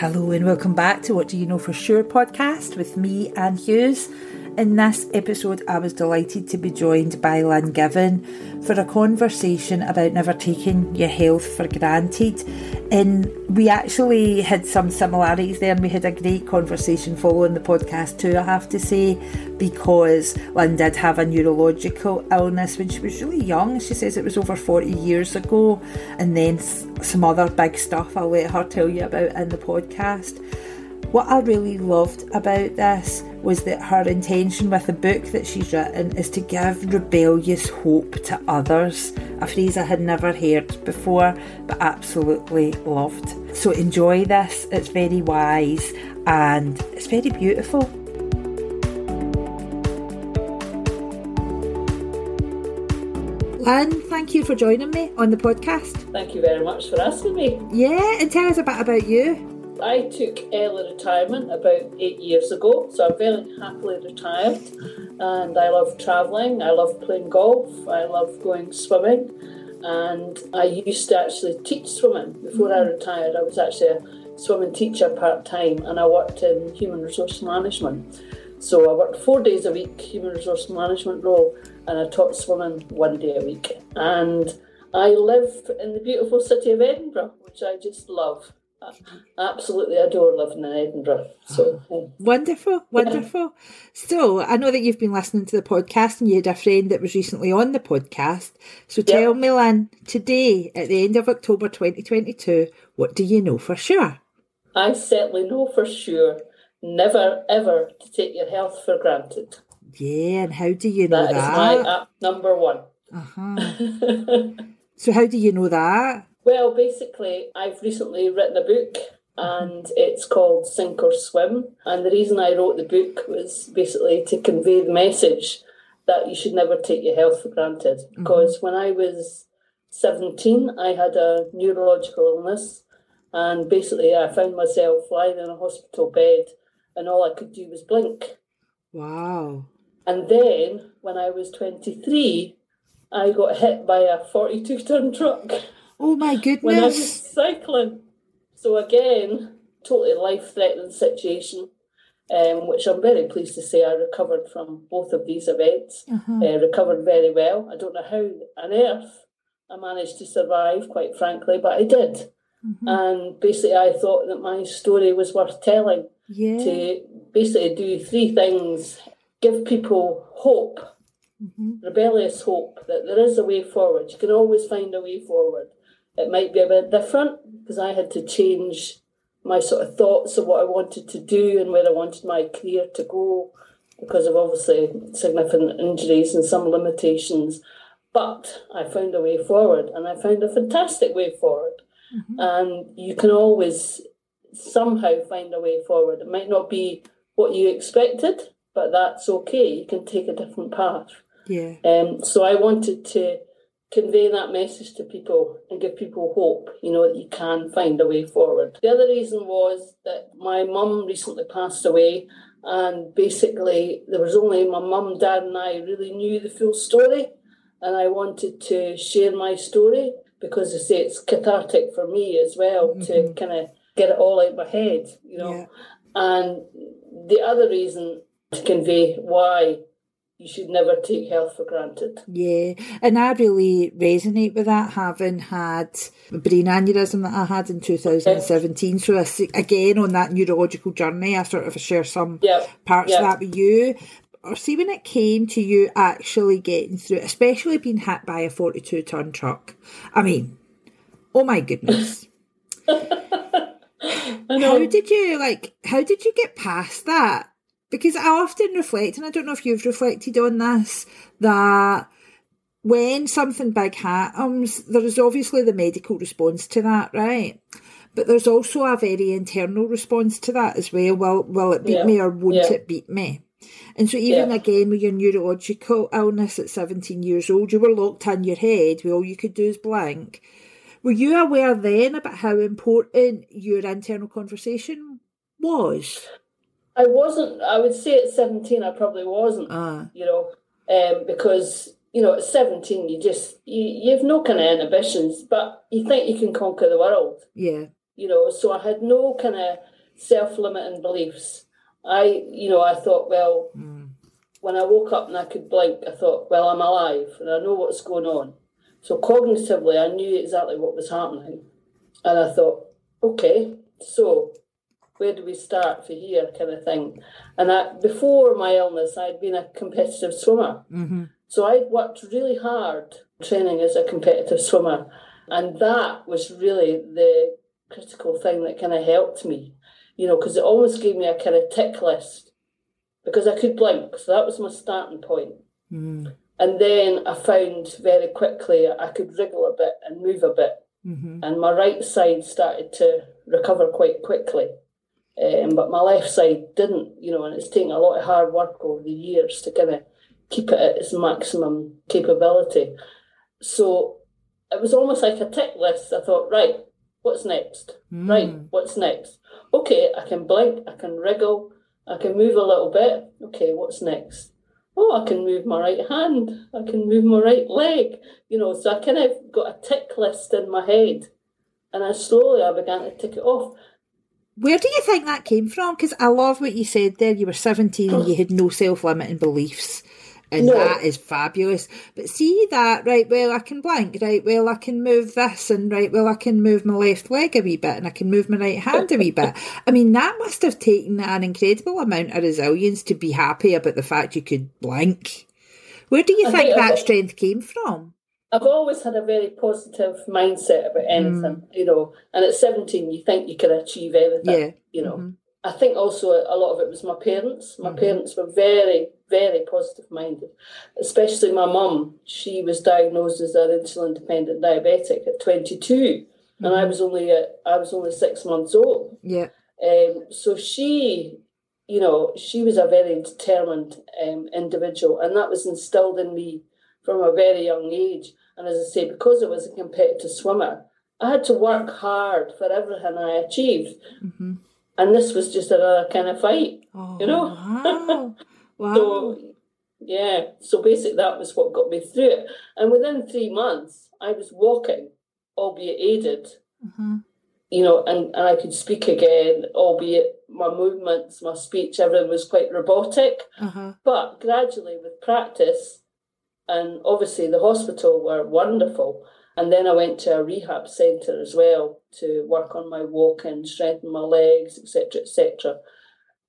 Hello and welcome back to What Do You Know For Sure podcast with me, Anne Hughes. In this episode, I was delighted to be joined by Lynn Given for a conversation about never taking your health for granted. And we actually had some similarities there, and we had a great conversation following the podcast too, I have to say, because Lynn did have a neurological illness when she was really young. She says it was over 40 years ago, and then some other big stuff I'll let her tell you about in the podcast. What I really loved about this was that her intention with the book that she's written is to give rebellious hope to others, a phrase I had never heard before but absolutely loved. So enjoy this, it's very wise and it's very beautiful. Lynn, thank you for joining me on the podcast. Thank you very much for asking me. Yeah, and tell us a bit about you. I took early retirement about eight years ago, so I'm very happily retired. And I love travelling, I love playing golf, I love going swimming. And I used to actually teach swimming before I mm-hmm. retired. I was actually a swimming teacher part time and I worked in human resource management. So I worked four days a week, human resource management role, and I taught swimming one day a week. And I live in the beautiful city of Edinburgh, which I just love absolutely adore living in Edinburgh. So yeah. wonderful, wonderful. So I know that you've been listening to the podcast, and you had a friend that was recently on the podcast. So tell me, Lynn, today at the end of October 2022, what do you know for sure? I certainly know for sure never ever to take your health for granted. Yeah, and how do you know that? That is my app number one. Uh-huh. so how do you know that? Well, basically, I've recently written a book and it's called Sink or Swim. And the reason I wrote the book was basically to convey the message that you should never take your health for granted. Mm-hmm. Because when I was 17, I had a neurological illness. And basically, I found myself lying in a hospital bed and all I could do was blink. Wow. And then when I was 23, I got hit by a 42 ton truck. Oh my goodness. When I was cycling. So again, totally life threatening situation. Um, which I'm very pleased to say I recovered from both of these events. Uh-huh. Uh, recovered very well. I don't know how on earth I managed to survive, quite frankly, but I did. Mm-hmm. And basically, I thought that my story was worth telling. Yeah. To basically do three things give people hope, mm-hmm. rebellious hope, that there is a way forward. You can always find a way forward it might be a bit different because I had to change my sort of thoughts of what I wanted to do and where I wanted my career to go because of obviously significant injuries and some limitations. But I found a way forward and I found a fantastic way forward. Mm-hmm. And you can always somehow find a way forward. It might not be what you expected, but that's okay. You can take a different path. Yeah. Um, so I wanted to convey that message to people and give people hope, you know, that you can find a way forward. The other reason was that my mum recently passed away, and basically there was only my mum, dad, and I really knew the full story, and I wanted to share my story because I say it's cathartic for me as well mm-hmm. to kind of get it all out my head, you know. Yeah. And the other reason to convey why you should never take health for granted. Yeah, and I really resonate with that, having had a brain aneurysm that I had in 2017. So, I, again, on that neurological journey, I sort of share some yep. parts yep. of that with you. Or see when it came to you actually getting through, especially being hit by a 42 ton truck. I mean, oh my goodness. how did you like? How did you get past that? Because I often reflect, and I don't know if you've reflected on this, that when something big happens, there is obviously the medical response to that, right? But there's also a very internal response to that as well. Will will it beat yeah. me or won't yeah. it beat me? And so even yeah. again with your neurological illness at 17 years old, you were locked in your head where all you could do is blank. Were you aware then about how important your internal conversation was? I wasn't. I would say at seventeen, I probably wasn't. Uh. You know, um, because you know at seventeen, you just you you have no kind of inhibitions, but you think you can conquer the world. Yeah. you know, so I had no kind of self limiting beliefs. I, you know, I thought, well, mm. when I woke up and I could blink, I thought, well, I'm alive and I know what's going on. So cognitively, I knew exactly what was happening. And I thought, okay, so where do we start for here, kind of thing. And I, before my illness, I'd been a competitive swimmer. Mm-hmm. So I'd worked really hard training as a competitive swimmer. And that was really the critical thing that kind of helped me, you know, because it almost gave me a kind of tick list because I could blink. So that was my starting point. Mm. And then I found very quickly I could wriggle a bit and move a bit. Mm-hmm. And my right side started to recover quite quickly. Um, but my left side didn't, you know, and it's taken a lot of hard work over the years to kind of keep it at its maximum capability. So it was almost like a tick list. I thought, right, what's next? Mm. Right, what's next? Okay, I can blink, I can wriggle, I can move a little bit. Okay, what's next? Oh, I can move my right hand, I can move my right leg. You know, so I kind of got a tick list in my head. And I slowly I began to tick it off. Where do you think that came from? Because I love what you said there. You were 17 and you had no self limiting beliefs and no. that is fabulous. But see that, right, well, I can blank, right, well, I can move this, and right, well, I can move my left leg a wee bit, and I can move my right hand a wee bit. I mean, that must have taken an incredible amount of resilience to be happy about the fact you could blank. Where do you think, think that strength came from? I've always had a very positive mindset about anything, mm. you know, and at 17, you think you can achieve anything, yeah. you know. Mm-hmm. I think also a lot of it was my parents. My mm-hmm. parents were very, very positive minded, especially my mum. She was diagnosed as an insulin dependent diabetic at 22, mm-hmm. and I mm-hmm. was only a, I was only six months old. Yeah. Um, so she, you know, she was a very determined um, individual, and that was instilled in me from a very young age. And as I say, because I was a competitive swimmer, I had to work hard for everything I achieved. Mm-hmm and this was just another kind of fight, oh, you know. Wow. wow. so yeah, so basically that was what got me through it. And within three months, I was walking, albeit aided, mm-hmm. you know, and, and I could speak again, albeit my movements, my speech, everything was quite robotic. Uh-huh. But gradually, with practice, and obviously the hospital were wonderful. And then I went to a rehab centre as well to work on my walking, strengthen my legs, etc., etc.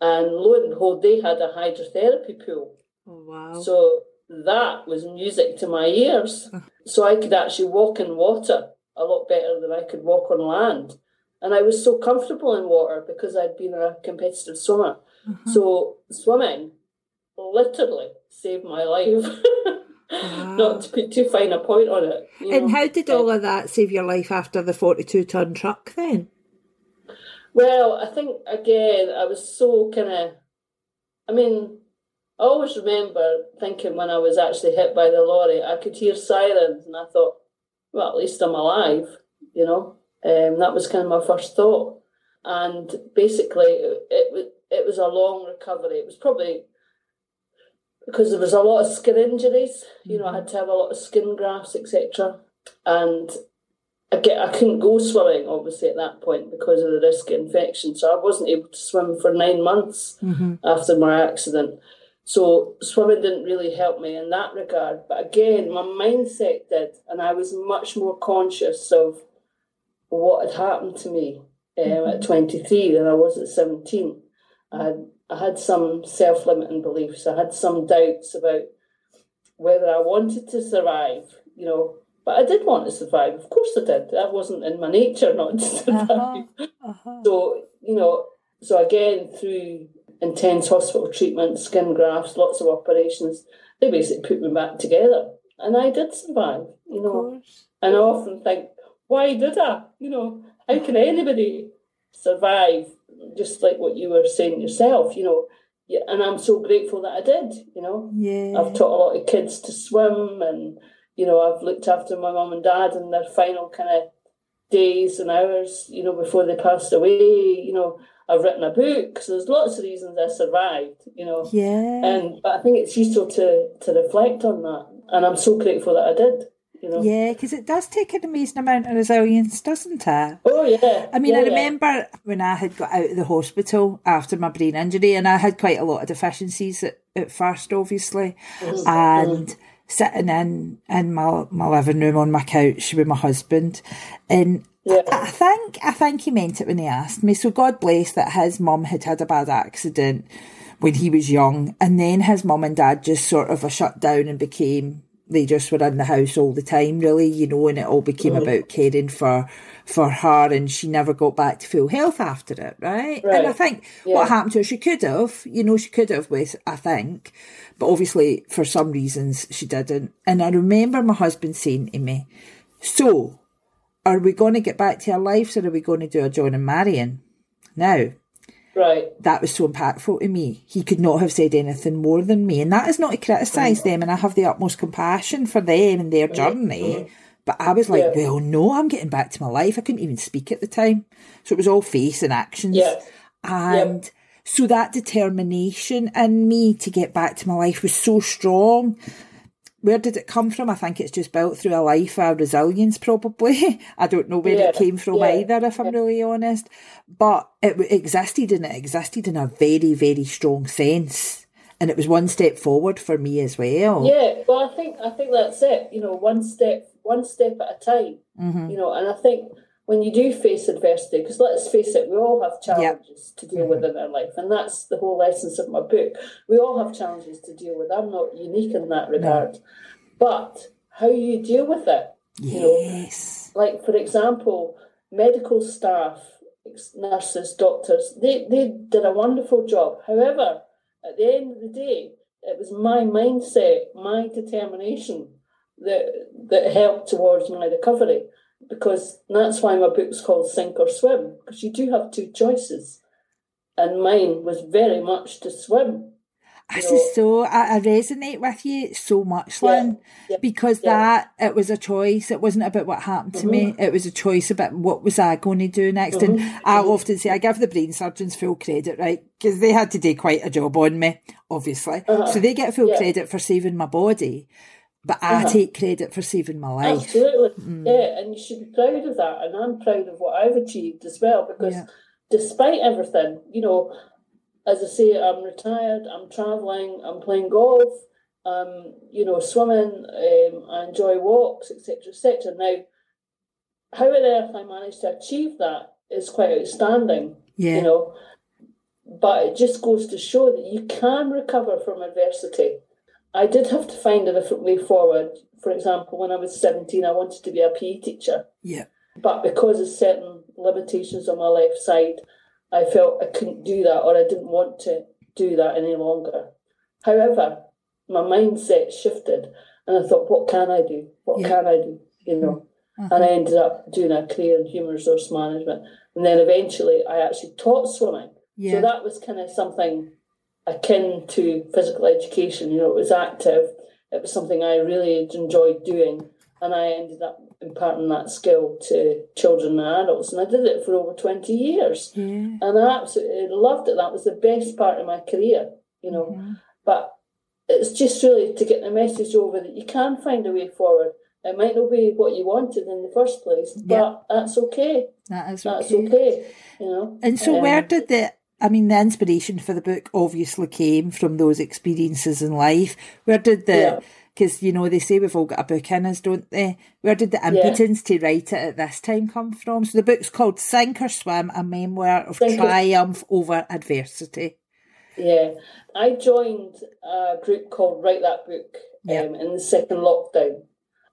And lo and behold, they had a hydrotherapy pool. Oh, wow. So that was music to my ears. so I could actually walk in water a lot better than I could walk on land. And I was so comfortable in water because I'd been a competitive swimmer. Mm-hmm. So swimming literally saved my life. Wow. Not to put too fine a point on it. And know. how did all of that save your life after the 42 ton truck then? Well, I think again, I was so kind of, I mean, I always remember thinking when I was actually hit by the lorry, I could hear sirens and I thought, well, at least I'm alive, you know. Um, that was kind of my first thought. And basically, it, it, it was a long recovery. It was probably because there was a lot of skin injuries. You know, I had to have a lot of skin grafts, etc. And I get I couldn't go swimming obviously at that point because of the risk of infection. So I wasn't able to swim for nine months mm-hmm. after my accident. So swimming didn't really help me in that regard. But again, my mindset did, and I was much more conscious of what had happened to me um, mm-hmm. at 23 than I was at 17. I had I had some self limiting beliefs. I had some doubts about whether I wanted to survive, you know. But I did want to survive. Of course I did. That wasn't in my nature not to uh-huh. survive. Uh-huh. Uh-huh. So, you know, so again, through intense hospital treatment, skin grafts, lots of operations, they basically put me back together. And I did survive, you know. And I often think, why did I? You know, how can anybody survive just like what you were saying yourself, you know. Yeah, and I'm so grateful that I did, you know. Yeah. I've taught a lot of kids to swim and, you know, I've looked after my mum and dad in their final kind of days and hours, you know, before they passed away, you know. I've written a book, so there's lots of reasons I survived, you know. Yeah. And but I think it's useful to to reflect on that. And I'm so grateful that I did, You know? Yeah, because it does take an amazing amount of resilience, doesn't it? Oh yeah. I mean, yeah, I remember yeah. when I had got out of the hospital after my brain injury, and I had quite a lot of deficiencies at, at first, obviously, mm-hmm. and sitting in in my my living room on my couch with my husband, and yeah. I, I think I think he meant it when he asked me. So God bless that his mum had had a bad accident when he was young, and then his mum and dad just sort of a shut down and became they just were in the house all the time, really, you know, and it all became mm. about caring for for her, and she never got back to full health after it, right? right. And I think yeah. what happened to her, she could have, you know, she could have with, I think, but obviously for some reasons she didn't. And I remember my husband saying to me, "So, are we going to get back to our lives, or are we going to do a John and Marion?" Now, Right. That was so impactful to me. He could not have said anything more than me. And that is not to criticise them, and I have the utmost compassion for them and their journey. Mm-hmm. But I was like, yeah. well, no, I'm getting back to my life. I couldn't even speak at the time. So it was all face and actions. Yeah. And yeah. so that determination in me to get back to my life was so strong where did it come from? I think it's just built through a life of resilience, probably. I don't know where yeah, it came from yeah, either, if I'm really honest. But it existed and it existed in a very, very strong sense. And it was one step forward for me as well. Yeah, well, I think I think that's it. You know, one step, one step at a time. Mm-hmm. You know, and I think when you do face adversity, because let's face it, we all have challenges yep. to deal with in our life, and that's the whole essence of my book. We all have challenges to deal with. I'm not unique in that regard, no. but how you deal with it. Yes. You know, like for example, medical staff, nurses, doctors, they they did a wonderful job. However, at the end of the day, it was my mindset, my determination that that helped towards my recovery because that's why my book book's called Sink or Swim, because you do have two choices. And mine was very much to swim. I just so I, I, resonate with you so much, Lynn, yeah, yeah, because yeah. that it was a choice. It wasn't about what happened to mm-hmm. me. It was a choice about what was I going to do next. Mm-hmm. And I mm-hmm. often say I give the brain surgeons full credit, right? Because they had to do quite a job on me, obviously. Uh-huh. So they get full credit for saving my body but I uh-huh. take credit for saving my life. Absolutely, mm. yeah, and you should be proud of that. And I'm proud of what I've achieved as well because yeah. despite everything, you know, as I say, I'm retired, I'm travelling, I'm playing golf, um, you know, swimming, um, I enjoy walks, etc., etc. Now, how on earth I managed to achieve that is quite outstanding, yeah. you know. But it just goes to show that you can recover from adversity I did have to find a different way forward. For example, when I was 17, I wanted to be a PE teacher. Yeah. But because of certain limitations on my left side, I felt I couldn't do that or I didn't want to do that any longer. However, my mindset shifted and I thought, what can I do? What yeah. can I do? You know? Uh-huh. And I ended up doing a career in human resource management. And then eventually I actually taught swimming. Yeah. So that was kind of something akin to physical education. You know, it was active. It was something I really enjoyed doing, and I ended up imparting that skill to children and adults. And I did it for over twenty years, yeah. and I absolutely loved it. That was the best part of my career. You know, mm-hmm. but it's just really to get the message over that you can find a way forward. It might not be what you wanted in the first place, but that's okay. That is okay. That's okay. You know. And so, um, where did the I mean, the inspiration for the book obviously came from those experiences in life. Where did the, because, yeah. you know, they say we've all got a book in us, don't they? Where did the impotence yeah. to write it at this time come from? So the book's called Sink or Swim, a memoir of Sink triumph over adversity. Yeah. I joined a group called Write That Book yeah. um, in the second lockdown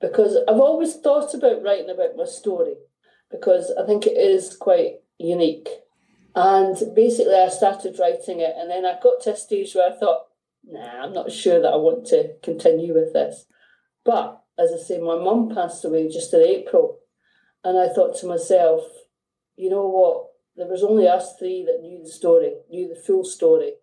because I've always thought about writing about my story because I think it is quite unique and basically, I started writing it, and then I got to a stage where I thought, nah, I'm not sure that I want to continue with this. But as I say, my mum passed away just in April, and I thought to myself, you know what? There was only us three that knew the story, knew the full story,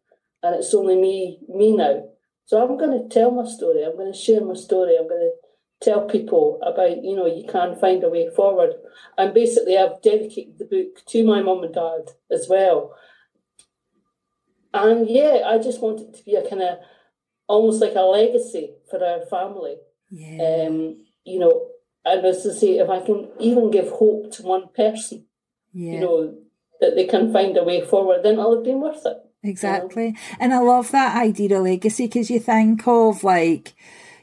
and it's only me, me now. So I'm going to tell my story. I'm going to share my story. I'm going to tell people about, you know, you can find a way forward. And basically, I've dedicated the book to my mum and dad as well. And yeah, I just want it to be a kind of almost like a legacy for our family. Yeah. Um, you know, and as I say, if I can even give hope to one person, yeah. you know, that they can find a way forward, then it'll have been worth it. Exactly. You know? And I love that idea of legacy because you think of like,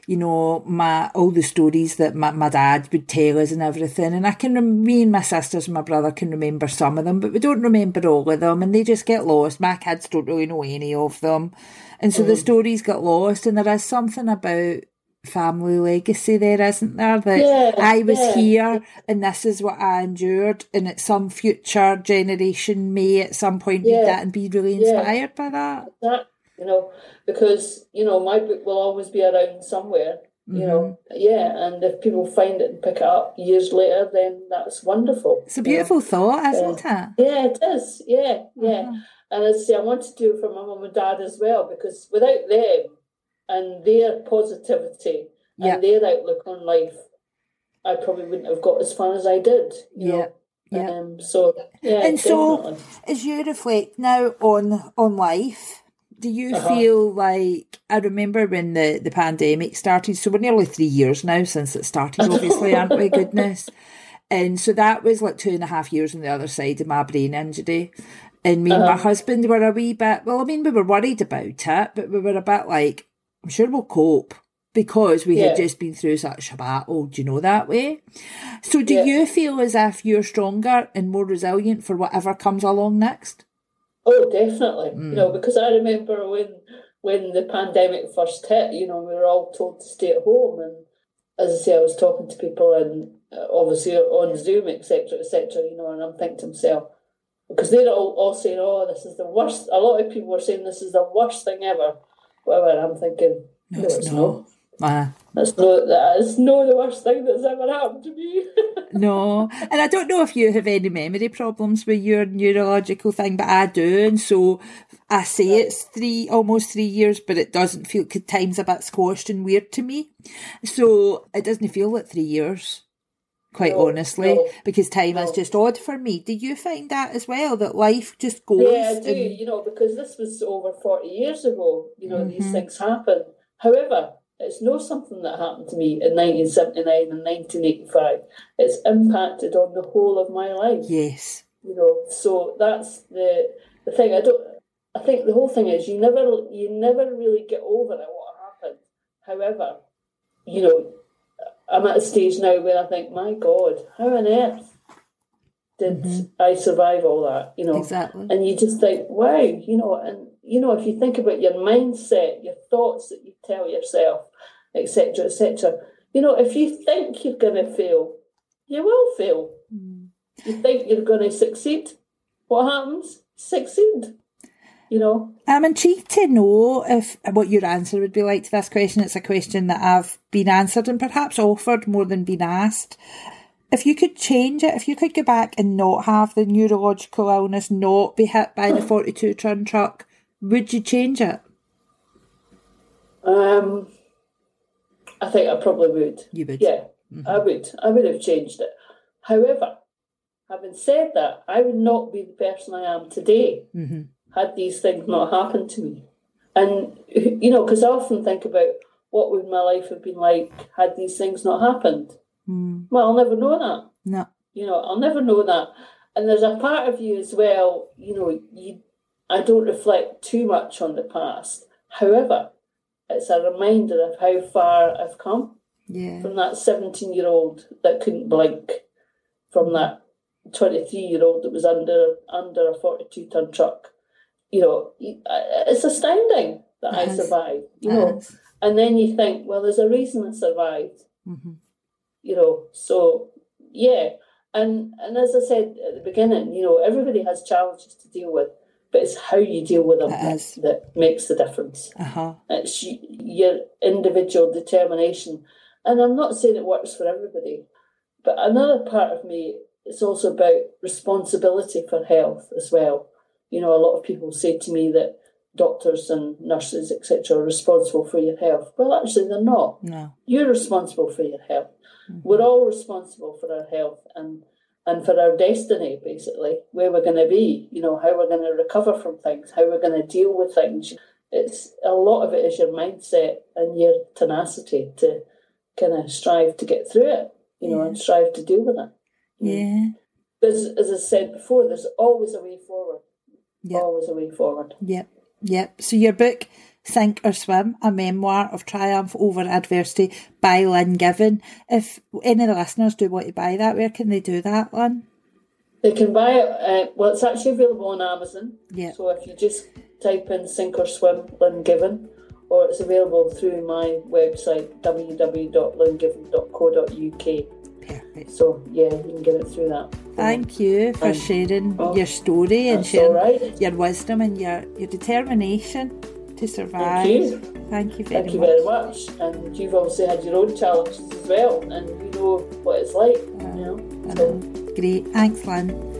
you know, my all the stories that my, my dad would tell us and everything. And I can, me and my sisters and my brother can remember some of them, but we don't remember all of them and they just get lost. My kids don't really know any of them. And so mm. the stories get lost and there is something about family legacy there, isn't there? That yeah, I was yeah. here and this is what I endured and at some future generation may at some point yeah. read that and be really inspired by that. That you know, because, you know, my book will always be around somewhere. Mm-hmm. You know, mm-hmm. yeah, and if people find it and pick it up years later, then that's wonderful. It's a beautiful thought, isn't it? Yeah, it is. Yeah, yeah. Mm-hmm. And I say I want to do it for my mum and dad as well, because without them and their positivity and their outlook on life, I probably wouldn't have got as far as I did. You yeah. Yeah. Um, so yeah, and definitely. so as you reflect now on on life, do you uh-huh. feel like I remember when the, the pandemic started? So we're nearly three years now since it started, obviously, aren't we? Goodness. And so that was like two and a half years on the other side of my brain injury. And me uh-huh. and my uh-huh. husband were a wee bit, well, I mean, we were worried about it, but we were a bit like, I'm sure we'll cope because we yeah. had just been through such a battle, do you know that way? So do yeah. you feel as if you're stronger and more resilient for whatever comes along next? Oh, definitely. Mm. You know, because I remember when when the pandemic first hit, you know, we were all told to stay at home, and as I say, I was talking to people and uh, obviously on Zoom, etc., etc. You know, and I'm thinking to myself because they're all, all saying, "Oh, this is the worst." A lot of people were saying this is the worst thing ever. Whatever. I'm thinking, no, no it's, not. Uh, that's no, that is no the worst thing that's ever happened to me. no, and I don't know if you have any memory problems with your neurological thing, but I do, and so I say it's three, almost three years, but it doesn't feel time's a bit squashed and weird to me. So it doesn't feel like three years, quite no, honestly, no, because time no. is just odd for me. Do you find that as well? That life just goes? Yeah, I do. And... You know, because this was over forty years ago. You know, mm-hmm. these things happen. However it's not something that happened to me in 1979 and 1985. It's impacted on the whole of my life. Yes. You know, so that's the the thing. I don't. I think the whole thing is you never you never really get over it what happened. However, you know, I'm at a stage now where I think, my God, how on earth did mm-hmm. I survive all that? You know, exactly. And you just think, wow, you know, and you know, if you think about your mindset, your thoughts that you tell yourself, etc., etc., you know, if you think you're going to fail, you will fail. Mm. You think you're going to succeed, what happens? Succeed. You know. I'm intrigued to know if what your answer would be like to this question. It's a question that I've been answered and perhaps offered more than been asked. If you could change it, if you could go back and not have the neurological illness, not be hit by the 42 ton truck, would you change it? Um, I think I probably would. You would? Yeah, mm-hmm. I would. I would have changed it. However, having said that, I would not be the person I am today mm-hmm. had these things not happened to me. And, you know, because I often think about what would my life have been like had these things not happened. Mm. Well, I'll never know that. No. You know, I'll never know that. And there's a part of you as well, you know, you I don't reflect too much on the past. However, it's a reminder of how far I've come. Yeah. From that 17 year old that couldn't blink, from that 23 year old that was under under a 42 ton truck. You know, it's astounding that I survived, you know. And then you think, well, there's a reason I survived. Mm-hmm. You know, so yeah. And and as I said at the beginning, you know, everybody has challenges to deal with but it's how you deal with them that, that, makes the difference. Uh-huh. It's your individual determination. And I'm not saying it works for everybody, but another part of me it's also about responsibility for health as well. You know, a lot of people say to me that doctors and nurses, etc., are responsible for your health. Well, actually, they're not. No. You're responsible for your health. Mm-hmm. We're all responsible for our health. And and for our destiny, basically, where we're going to be, you know, how we're going to recover from things, how we're going to deal with things. It's a lot of it is your mindset and your tenacity to kind of strive to get through it, you know, Yeah. and strive to deal with it. Yeah. As, as I said before, there's always a way forward. Yep. Always a way forward. Yep. Yep. So your book, Sink or Swim, a memoir of triumph over adversity by Lynn Given. If any of the listeners do want to buy that, where can they do that, Lynn? They can buy it. Uh, well, it's actually available on Amazon. Yeah. So if you just type in "sink or swim" Lynn Given, or it's available through my website www.lynngiven.co.uk. Perfect. So yeah, you can get it through that. Thank you for sharing Oh, your story and sharing right. your wisdom and your, your determination to survive. Thank you. Thank you very Thank you much. very much. And you've obviously had your own challenges as well, and you know what it's like. You know. So. Great. Thanks, Lynn.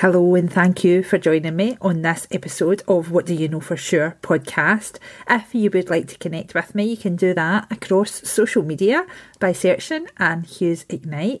Hello, and thank you for joining me on this episode of What Do You Know For Sure podcast. If you would like to connect with me, you can do that across social media by searching Anne Hughes Ignite.